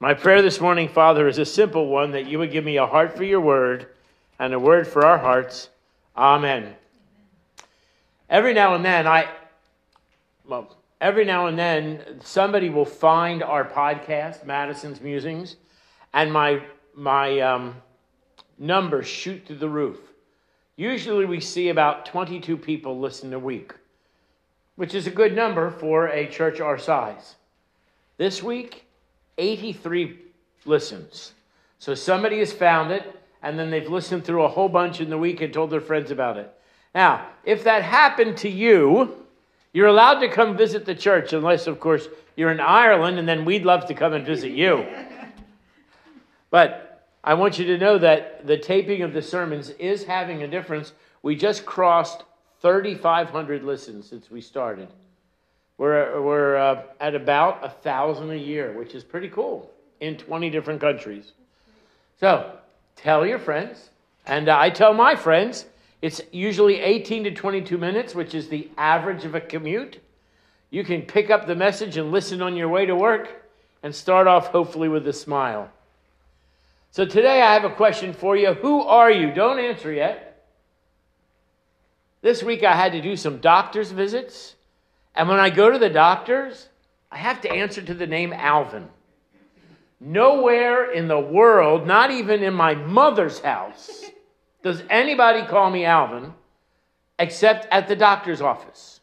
My prayer this morning, Father, is a simple one that you would give me a heart for your word and a word for our hearts. Amen. Every now and then, I, well, every now and then, somebody will find our podcast, Madison's Musings, and my, my um, numbers shoot through the roof. Usually we see about 22 people listen a week, which is a good number for a church our size. This week, 83 listens. So somebody has found it, and then they've listened through a whole bunch in the week and told their friends about it. Now, if that happened to you, you're allowed to come visit the church, unless, of course, you're in Ireland, and then we'd love to come and visit you. But I want you to know that the taping of the sermons is having a difference. We just crossed 3,500 listens since we started. We're, we're uh, at about a thousand a year, which is pretty cool in 20 different countries. So tell your friends, and I tell my friends, it's usually 18 to 22 minutes, which is the average of a commute. You can pick up the message and listen on your way to work and start off hopefully with a smile. So today I have a question for you. Who are you? Don't answer yet. This week I had to do some doctor's visits. And when I go to the doctors, I have to answer to the name Alvin. Nowhere in the world, not even in my mother's house, does anybody call me Alvin except at the doctor's office.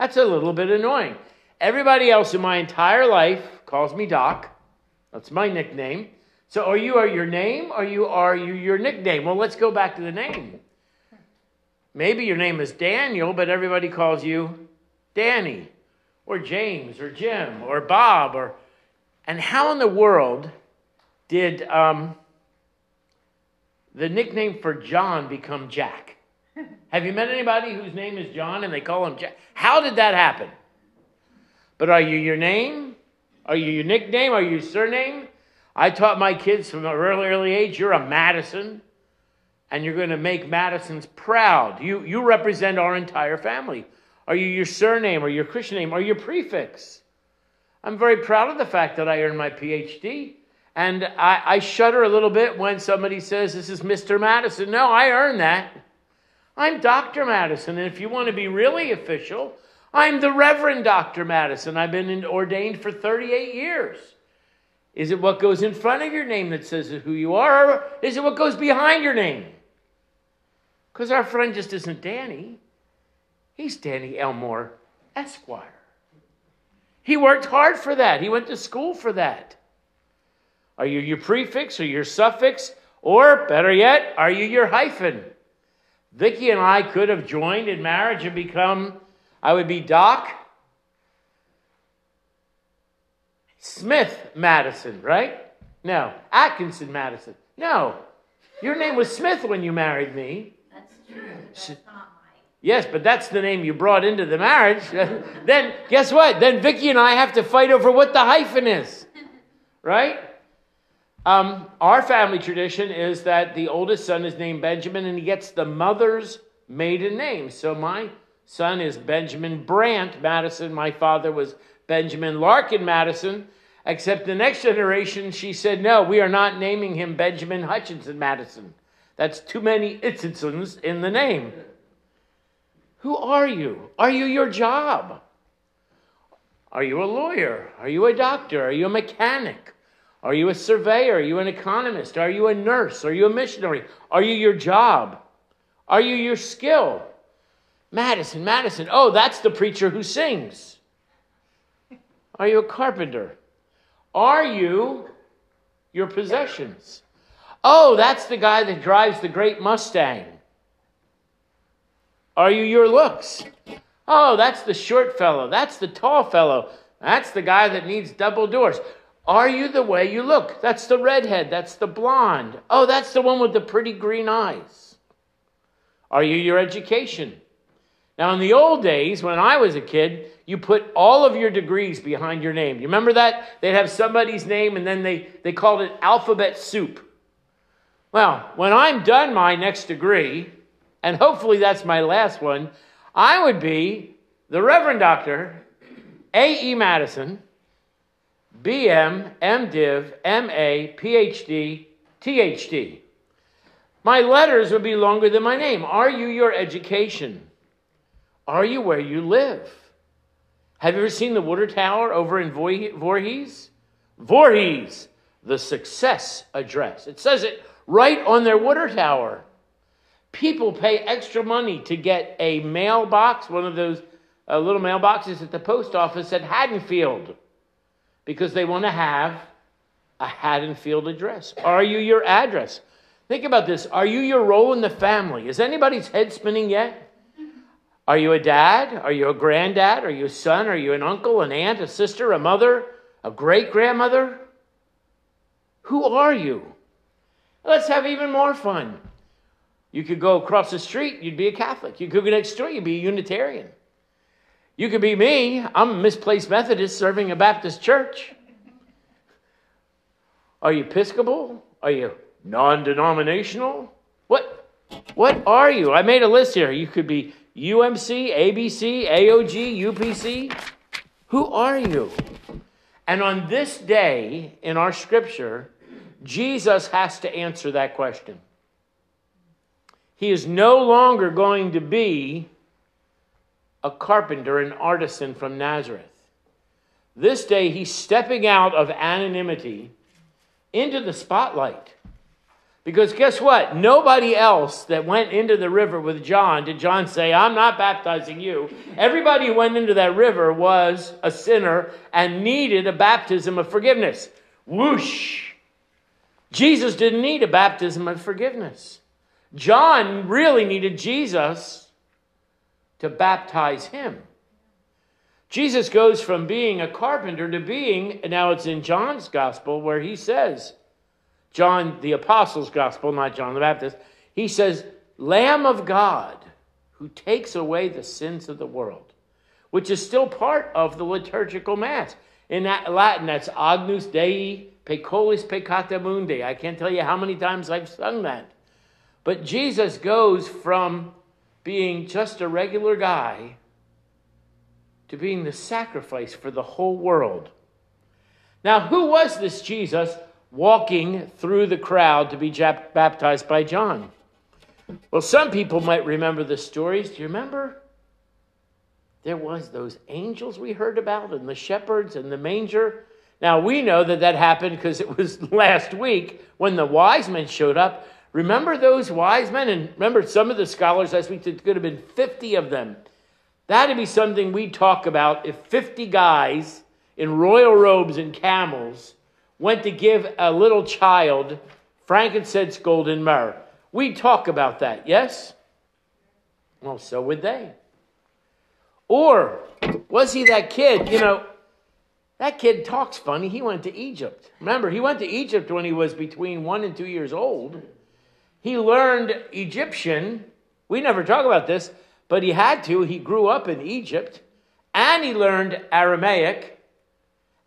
That's a little bit annoying. Everybody else in my entire life calls me Doc. That's my nickname. So are you are your name or you are you your nickname? Well, let's go back to the name. Maybe your name is Daniel, but everybody calls you Danny or James or Jim or Bob or and how in the world did um, the nickname for John become Jack? Have you met anybody whose name is John and they call him Jack? How did that happen? But are you your name? Are you your nickname? Are you your surname? I taught my kids from an early, early age, you're a Madison, and you're going to make Madisons proud. You, you represent our entire family. Are you your surname or your Christian name or your prefix? I'm very proud of the fact that I earned my PhD. And I, I shudder a little bit when somebody says, This is Mr. Madison. No, I earned that. I'm Dr. Madison. And if you want to be really official, I'm the Reverend Dr. Madison. I've been ordained for 38 years. Is it what goes in front of your name that says who you are, or is it what goes behind your name? Because our friend just isn't Danny. He's Danny Elmore, Esquire. He worked hard for that. He went to school for that. Are you your prefix or your suffix? Or, better yet, are you your hyphen? Vicki and I could have joined in marriage and become, I would be Doc, Smith Madison, right? No. Atkinson Madison. No. Your name was Smith when you married me. That's true. That's not. Yes, but that's the name you brought into the marriage. then guess what? Then Vicky and I have to fight over what the hyphen is. Right? Um, our family tradition is that the oldest son is named Benjamin and he gets the mother's maiden name. So my son is Benjamin Brant Madison. My father was Benjamin Larkin Madison. Except the next generation, she said, no, we are not naming him Benjamin Hutchinson Madison. That's too many Itzinsons in the name. Who are you? Are you your job? Are you a lawyer? Are you a doctor? Are you a mechanic? Are you a surveyor? Are you an economist? Are you a nurse? Are you a missionary? Are you your job? Are you your skill? Madison, Madison. Oh, that's the preacher who sings. Are you a carpenter? Are you your possessions? Oh, that's the guy that drives the great Mustang. Are you your looks? Oh, that's the short fellow. That's the tall fellow. That's the guy that needs double doors. Are you the way you look? That's the redhead. That's the blonde. Oh, that's the one with the pretty green eyes. Are you your education? Now, in the old days, when I was a kid, you put all of your degrees behind your name. You remember that? They'd have somebody's name and then they, they called it alphabet soup. Well, when I'm done my next degree, and hopefully that's my last one, I would be the Reverend Dr. A.E. Madison, BM, MDiv, MA, PhD, THD. My letters would be longer than my name. Are you your education? Are you where you live? Have you ever seen the water tower over in Voorhees? Voorhees, the success address. It says it right on their water tower. People pay extra money to get a mailbox, one of those uh, little mailboxes at the post office at Haddonfield, because they want to have a Haddonfield address. Are you your address? Think about this. Are you your role in the family? Is anybody's head spinning yet? Are you a dad? Are you a granddad? Are you a son? Are you an uncle, an aunt, a sister, a mother, a great grandmother? Who are you? Let's have even more fun. You could go across the street, you'd be a Catholic. You could go next door, you'd be a Unitarian. You could be me. I'm a misplaced Methodist serving a Baptist church. Are you Episcopal? Are you non denominational? What, what are you? I made a list here. You could be UMC, ABC, AOG, UPC. Who are you? And on this day in our scripture, Jesus has to answer that question. He is no longer going to be a carpenter, an artisan from Nazareth. This day, he's stepping out of anonymity into the spotlight. Because guess what? Nobody else that went into the river with John did John say, I'm not baptizing you. Everybody who went into that river was a sinner and needed a baptism of forgiveness. Whoosh! Jesus didn't need a baptism of forgiveness. John really needed Jesus to baptize him. Jesus goes from being a carpenter to being, and now it's in John's gospel where he says, John the Apostle's gospel, not John the Baptist, he says, Lamb of God who takes away the sins of the world, which is still part of the liturgical Mass. In that Latin, that's Agnus Dei Peccatis Peccata Mundi. I can't tell you how many times I've sung that. But Jesus goes from being just a regular guy to being the sacrifice for the whole world. Now, who was this Jesus walking through the crowd to be baptized by John? Well, some people might remember the stories. Do you remember? There was those angels we heard about and the shepherds and the manger. Now, we know that that happened because it was last week when the wise men showed up Remember those wise men? And remember some of the scholars last week, there could have been 50 of them. That'd be something we'd talk about if 50 guys in royal robes and camels went to give a little child frankincense, gold, and myrrh. We'd talk about that, yes? Well, so would they. Or was he that kid? You know, that kid talks funny. He went to Egypt. Remember, he went to Egypt when he was between one and two years old. He learned Egyptian. We never talk about this, but he had to. He grew up in Egypt and he learned Aramaic.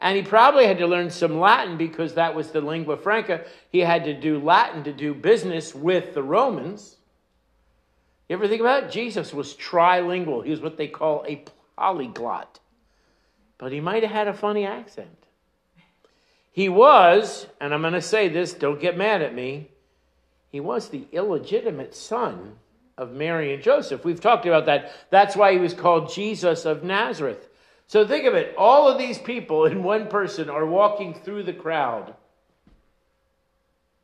And he probably had to learn some Latin because that was the lingua franca. He had to do Latin to do business with the Romans. You ever think about it? Jesus was trilingual. He was what they call a polyglot. But he might have had a funny accent. He was, and I'm going to say this, don't get mad at me, he was the illegitimate son of Mary and Joseph. We've talked about that. That's why he was called Jesus of Nazareth. So think of it all of these people in one person are walking through the crowd.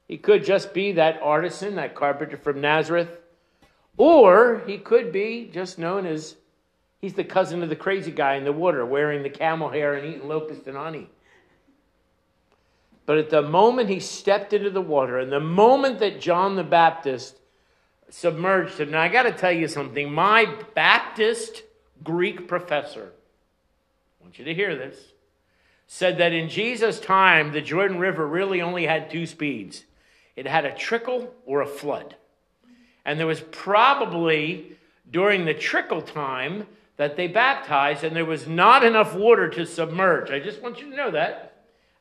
He could just be that artisan, that carpenter from Nazareth, or he could be just known as he's the cousin of the crazy guy in the water wearing the camel hair and eating locust and honey. But at the moment he stepped into the water, and the moment that John the Baptist submerged him, now I got to tell you something. My Baptist Greek professor, I want you to hear this, said that in Jesus' time, the Jordan River really only had two speeds it had a trickle or a flood. And there was probably during the trickle time that they baptized, and there was not enough water to submerge. I just want you to know that.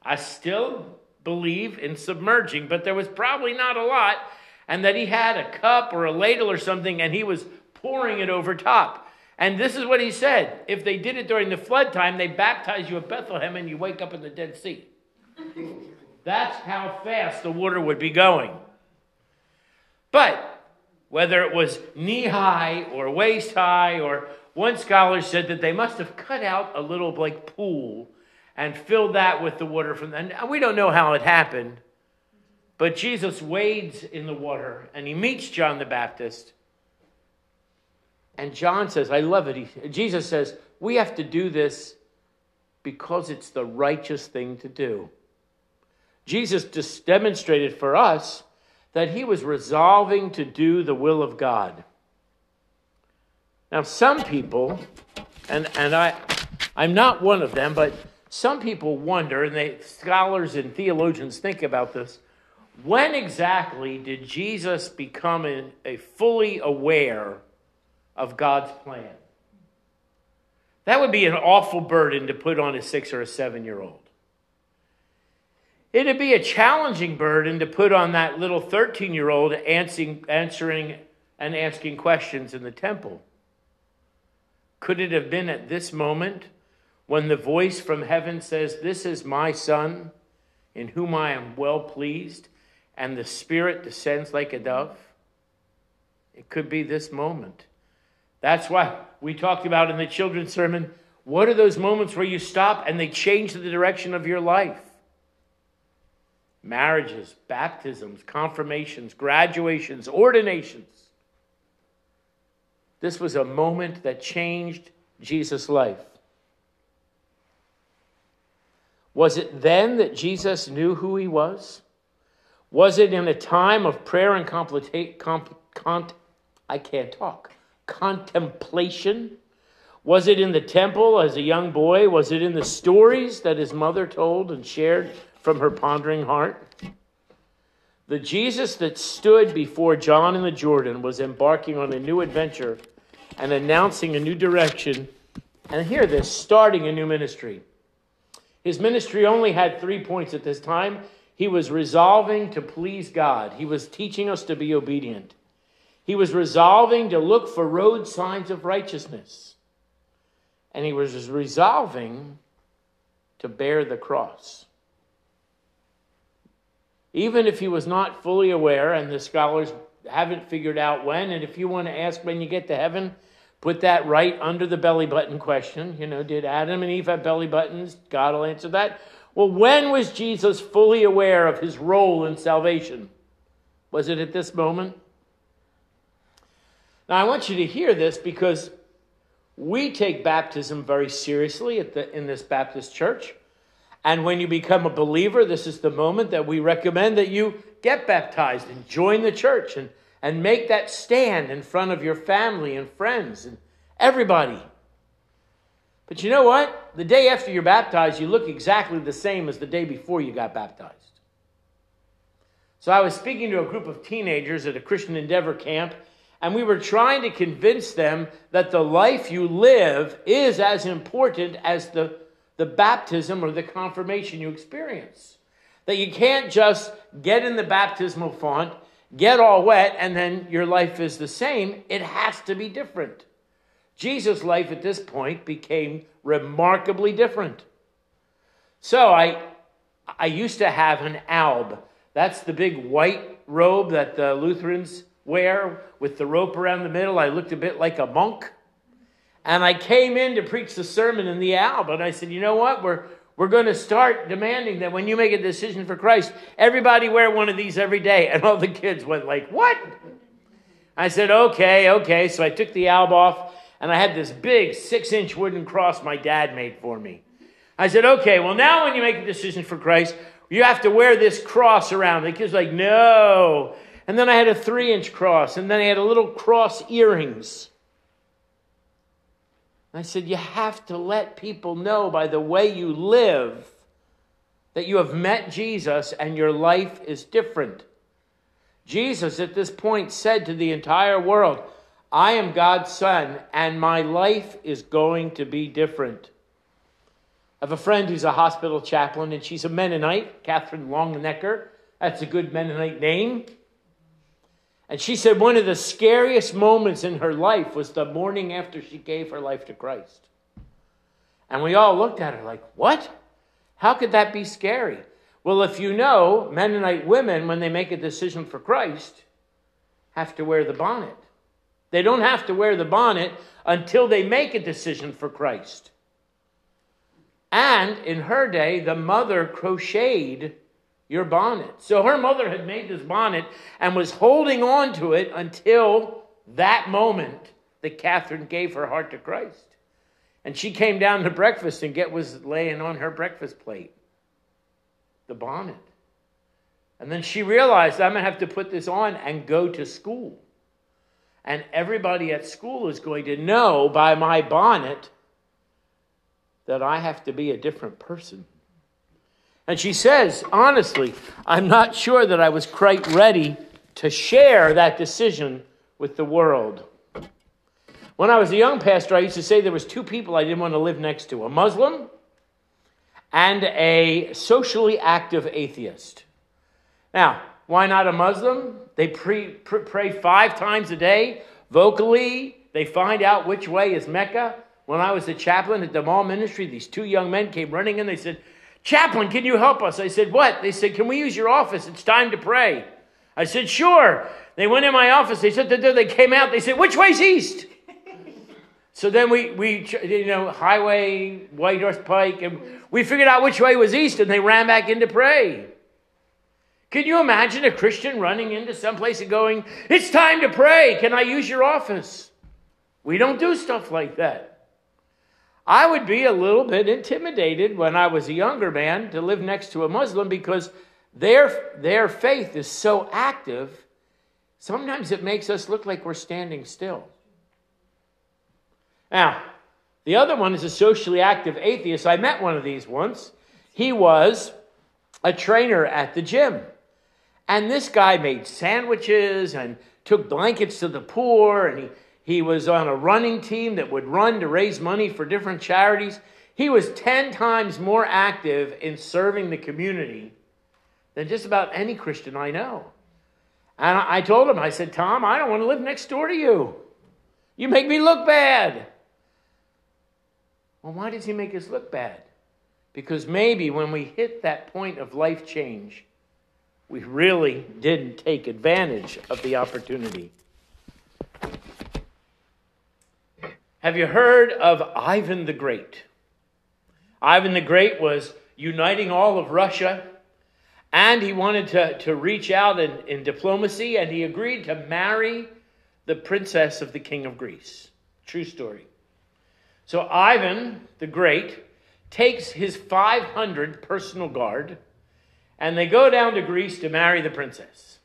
I still believe in submerging, but there was probably not a lot, and that he had a cup or a ladle or something, and he was pouring it over top. And this is what he said if they did it during the flood time, they baptize you at Bethlehem and you wake up in the Dead Sea. That's how fast the water would be going. But whether it was knee high or waist high, or one scholar said that they must have cut out a little like pool and filled that with the water from and we don't know how it happened. But Jesus wades in the water and he meets John the Baptist and John says, I love it. He, Jesus says, we have to do this because it's the righteous thing to do. Jesus just demonstrated for us that he was resolving to do the will of God. Now, some people, and, and I, I'm not one of them, but some people wonder, and they, scholars and theologians think about this when exactly did Jesus become a, a fully aware of God's plan. That would be an awful burden to put on a six or a seven year old. It'd be a challenging burden to put on that little 13 year old answering, answering and asking questions in the temple. Could it have been at this moment when the voice from heaven says, This is my son, in whom I am well pleased, and the Spirit descends like a dove? It could be this moment. That's why we talked about in the children's sermon what are those moments where you stop and they change the direction of your life? Marriages, baptisms, confirmations, graduations, ordinations. This was a moment that changed Jesus' life. Was it then that Jesus knew who he was? Was it in a time of prayer and complete, comp, comp, I can't talk contemplation? Was it in the temple as a young boy? Was it in the stories that his mother told and shared from her pondering heart? The Jesus that stood before John in the Jordan was embarking on a new adventure and announcing a new direction. And hear this starting a new ministry. His ministry only had three points at this time. He was resolving to please God, he was teaching us to be obedient. He was resolving to look for road signs of righteousness. And he was resolving to bear the cross. Even if he was not fully aware, and the scholars haven't figured out when, and if you want to ask when you get to heaven, put that right under the belly button question. You know, did Adam and Eve have belly buttons? God will answer that. Well, when was Jesus fully aware of his role in salvation? Was it at this moment? Now, I want you to hear this because we take baptism very seriously the, in this Baptist church. And when you become a believer, this is the moment that we recommend that you get baptized and join the church and, and make that stand in front of your family and friends and everybody. But you know what? The day after you're baptized, you look exactly the same as the day before you got baptized. So I was speaking to a group of teenagers at a Christian Endeavor camp and we were trying to convince them that the life you live is as important as the, the baptism or the confirmation you experience. That you can't just get in the baptismal font, get all wet, and then your life is the same. It has to be different. Jesus' life at this point became remarkably different. So I, I used to have an alb. That's the big white robe that the Lutherans wear with the rope around the middle, I looked a bit like a monk. And I came in to preach the sermon in the alb, And I said, you know what? We're, we're going to start demanding that when you make a decision for Christ, everybody wear one of these every day. And all the kids went like, what? I said, okay, okay. So I took the alb off and I had this big six inch wooden cross my dad made for me. I said, okay, well, now when you make a decision for Christ, you have to wear this cross around. The kids like, no. And then I had a three inch cross, and then I had a little cross earrings. I said, You have to let people know by the way you live that you have met Jesus and your life is different. Jesus, at this point, said to the entire world, I am God's son, and my life is going to be different. I have a friend who's a hospital chaplain, and she's a Mennonite, Catherine Longnecker. That's a good Mennonite name. And she said one of the scariest moments in her life was the morning after she gave her life to Christ. And we all looked at her like, What? How could that be scary? Well, if you know, Mennonite women, when they make a decision for Christ, have to wear the bonnet. They don't have to wear the bonnet until they make a decision for Christ. And in her day, the mother crocheted your bonnet. So her mother had made this bonnet and was holding on to it until that moment that Catherine gave her heart to Christ. And she came down to breakfast and get was laying on her breakfast plate. The bonnet. And then she realized I'm going to have to put this on and go to school. And everybody at school is going to know by my bonnet that I have to be a different person. And she says, honestly, I'm not sure that I was quite ready to share that decision with the world. When I was a young pastor, I used to say there was two people I didn't want to live next to, a Muslim and a socially active atheist. Now, why not a Muslim? They pre, pray five times a day, vocally. They find out which way is Mecca. When I was a chaplain at the mall ministry, these two young men came running in. They said, Chaplain, can you help us? I said, What? They said, Can we use your office? It's time to pray. I said, Sure. They went in my office. They said, They came out. They said, Which way's east? so then we, we, you know, highway, White Horse Pike, and we figured out which way was east, and they ran back in to pray. Can you imagine a Christian running into someplace and going, It's time to pray. Can I use your office? We don't do stuff like that. I would be a little bit intimidated when I was a younger man to live next to a Muslim because their, their faith is so active, sometimes it makes us look like we're standing still. Now, the other one is a socially active atheist. I met one of these once. He was a trainer at the gym. And this guy made sandwiches and took blankets to the poor and he he was on a running team that would run to raise money for different charities. He was 10 times more active in serving the community than just about any Christian I know. And I told him, I said, Tom, I don't want to live next door to you. You make me look bad. Well, why does he make us look bad? Because maybe when we hit that point of life change, we really didn't take advantage of the opportunity. Have you heard of Ivan the Great? Ivan the Great was uniting all of Russia, and he wanted to, to reach out in, in diplomacy, and he agreed to marry the princess of the king of Greece. True story. So Ivan the Great takes his 500 personal guard, and they go down to Greece to marry the princess.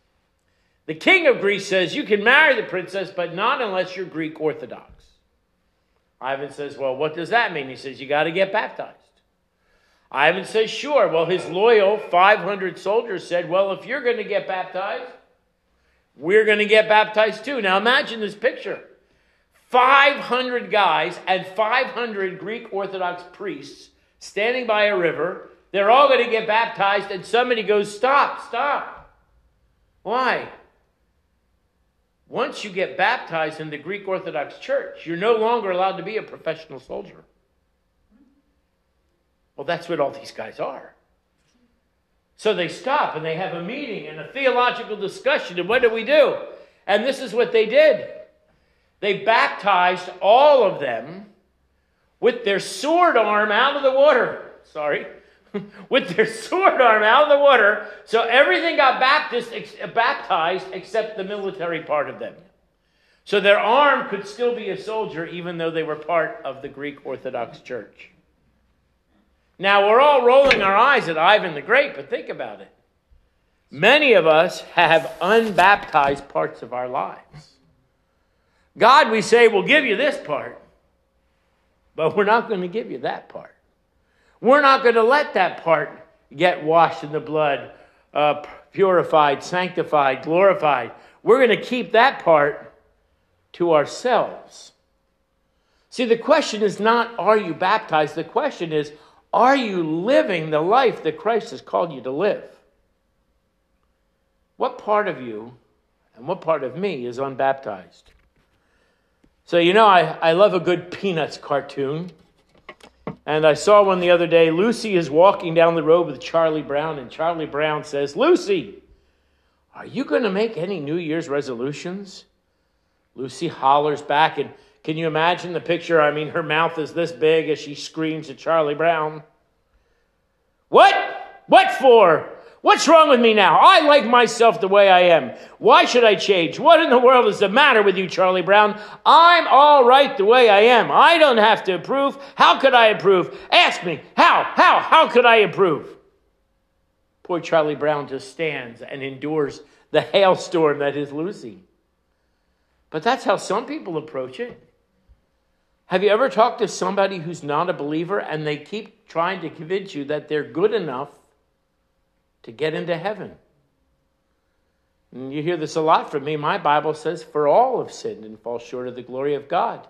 The king of Greece says, You can marry the princess, but not unless you're Greek Orthodox. Ivan says, Well, what does that mean? He says, You got to get baptized. Ivan says, Sure. Well, his loyal 500 soldiers said, Well, if you're going to get baptized, we're going to get baptized too. Now imagine this picture 500 guys and 500 Greek Orthodox priests standing by a river. They're all going to get baptized, and somebody goes, Stop, stop. Why? Once you get baptized in the Greek Orthodox Church, you're no longer allowed to be a professional soldier. Well, that's what all these guys are. So they stop and they have a meeting and a theological discussion. And what do we do? And this is what they did they baptized all of them with their sword arm out of the water. Sorry. with their sword arm out of the water. So everything got Baptist, ex- baptized except the military part of them. So their arm could still be a soldier even though they were part of the Greek Orthodox Church. Now we're all rolling our eyes at Ivan the Great, but think about it. Many of us have unbaptized parts of our lives. God, we say, will give you this part, but we're not going to give you that part. We're not going to let that part get washed in the blood, uh, purified, sanctified, glorified. We're going to keep that part to ourselves. See, the question is not, are you baptized? The question is, are you living the life that Christ has called you to live? What part of you And what part of me is unbaptized? So, you know, I, I love a good Peanuts cartoon. And I saw one the other day. Lucy is walking down the road with Charlie Brown, and Charlie Brown says, Lucy, are you going to make any New Year's resolutions? Lucy hollers back, and can you imagine the picture? I mean, her mouth is this big as she screams at Charlie Brown. What? What for? What's wrong with me now? I like myself the way I am. Why should I change? What in the world is the matter with you, Charlie Brown? I'm all right the way I am. I don't have to improve. How could I improve? Ask me. How? How? How could I improve? Poor Charlie Brown just stands and endures the hailstorm that is Lucy. But that's how some people approach it. Have you ever talked to somebody who's not a believer and they keep trying to convince you that they're good enough to get into heaven? And you hear this a lot from me. My Bible says, For all have sinned and fall short of the glory of God.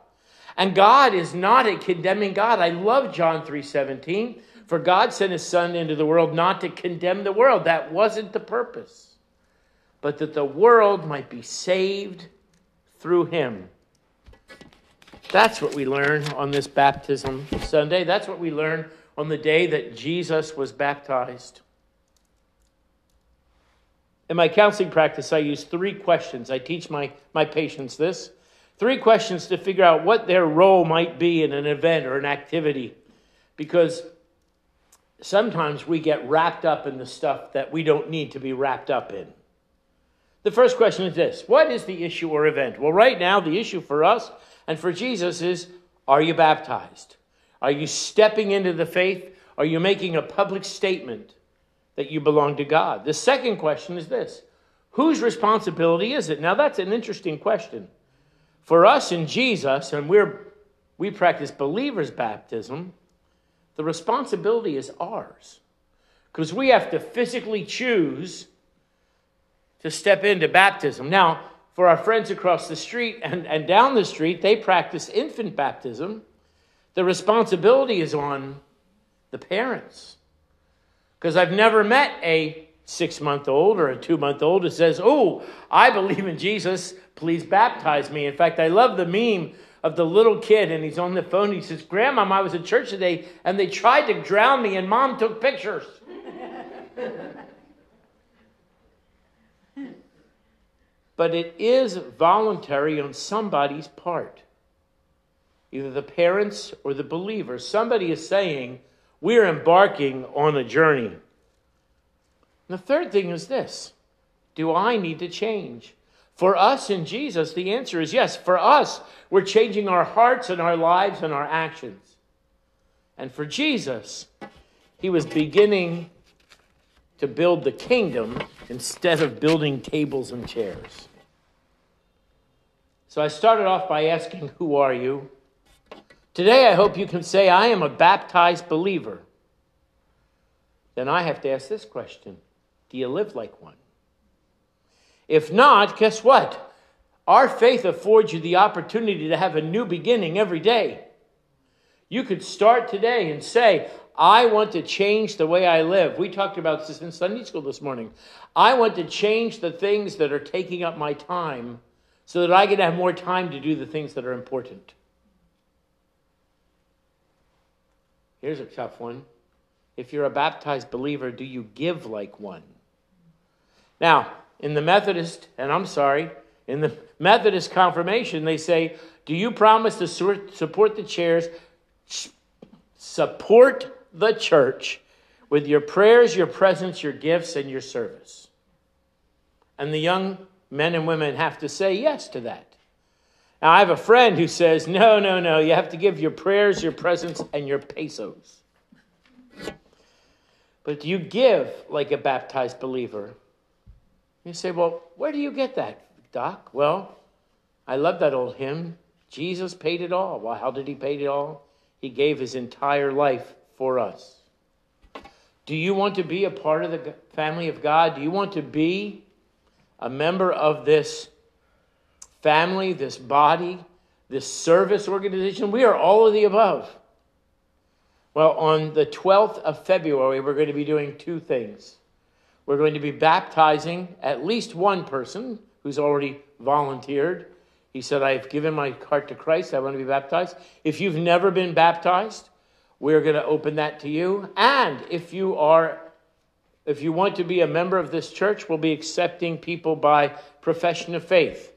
And God is not a condemning God. I love John 3:17. For God sent his son into the world not to condemn the world. That wasn't the purpose. But that the world might be saved through him. That's what we learn on this baptism Sunday. That's what we learn on the day that Jesus was baptized. In my counseling practice, I use three questions. I teach my, my patients this three questions to figure out what their role might be in an event or an activity. Because sometimes we get wrapped up in the stuff that we don't need to be wrapped up in. The first question is this What is the issue or event? Well, right now, the issue for us and for Jesus is Are you baptized? Are you stepping into the faith? Are you making a public statement that you belong to God? The second question is this Whose responsibility is it? Now, that's an interesting question. For us in Jesus, and we're, we practice believers' baptism, the responsibility is ours. Because we have to physically choose to step into baptism. Now, for our friends across the street and, and down the street, they practice infant baptism. The responsibility is on the parents. Because I've never met a six month old or a two month old who says, Oh, I believe in Jesus, please baptize me. In fact, I love the meme of the little kid and he's on the phone. He says, Grandma, I was at church today and they tried to drown me and mom took pictures. but it is voluntary on somebody's part. Either the parents or the believers. Somebody is saying, We're embarking on a journey. And the third thing is this Do I need to change? For us in Jesus, the answer is yes. For us, we're changing our hearts and our lives and our actions. And for Jesus, he was beginning to build the kingdom instead of building tables and chairs. So I started off by asking, Who are you? Today I hope you can say, I am a baptized believer. Then I have to ask this question Do you live like one? If not, guess what? Our faith affords you the opportunity to have a new beginning every day. You could start today and say, I want to change the way I live. We talked about this in Sunday school this morning. I want to change the things that are taking up my time so that I can have more time to do the things that are important. Here's a tough one. If you're a baptized believer, do you give like one? Now, in the Methodist, and I'm sorry, in the Methodist confirmation, they say, Do you promise to support the chairs? Support the church with your prayers, your presence, your gifts, and your service. And the young men and women have to say yes to that. Now, I have a friend who says, no, no, no, you have to give your prayers, your presence, and your pesos. But do you give like a baptized believer? You say, well, where do you get that, Doc? Well, I love that old hymn. Jesus paid it all. Well, how did he pay it all? He gave his entire life for us. Do you want to be a part of the family of God? Do you want to be a member of this family, this body, this service organization? We are all of the above. Well, on the 12th of February, we're going to be doing two things. We're going to be baptizing at least one person who's already volunteered. He said, I've given my heart to Christ. I want to be baptized. If you've never been baptized, we're going to open that to you. And if you are if you want to be a member of this church, we'll be accepting people by profession of faith.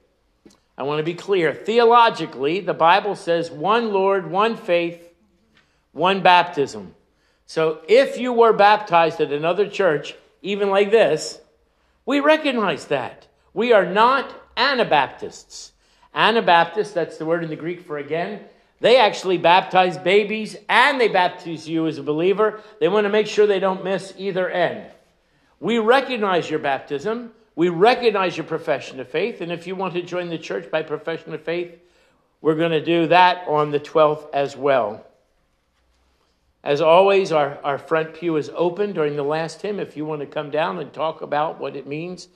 I want to be clear. Theologically, the Bible says one Lord, one faith, one baptism. So if you were baptized at another church, even like this, we recognize that. We are not Anabaptists. Anabaptists, that's the word in the Greek for again, they actually baptize babies and they baptize you as a believer. They want to make sure they don't miss either end. We recognize your baptism. We recognize your profession of faith. And if you want to join the church by profession of faith, we're going to do that on the 12th as well. As always, our, our front pew is open during the last hymn. If you want to come down and talk about what it means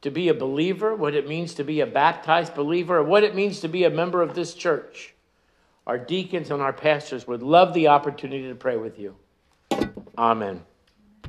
to be a believer, what it means to be a baptized believer, or what it means to be a member of this church, our deacons and our pastors would love the opportunity to pray with you. Amen.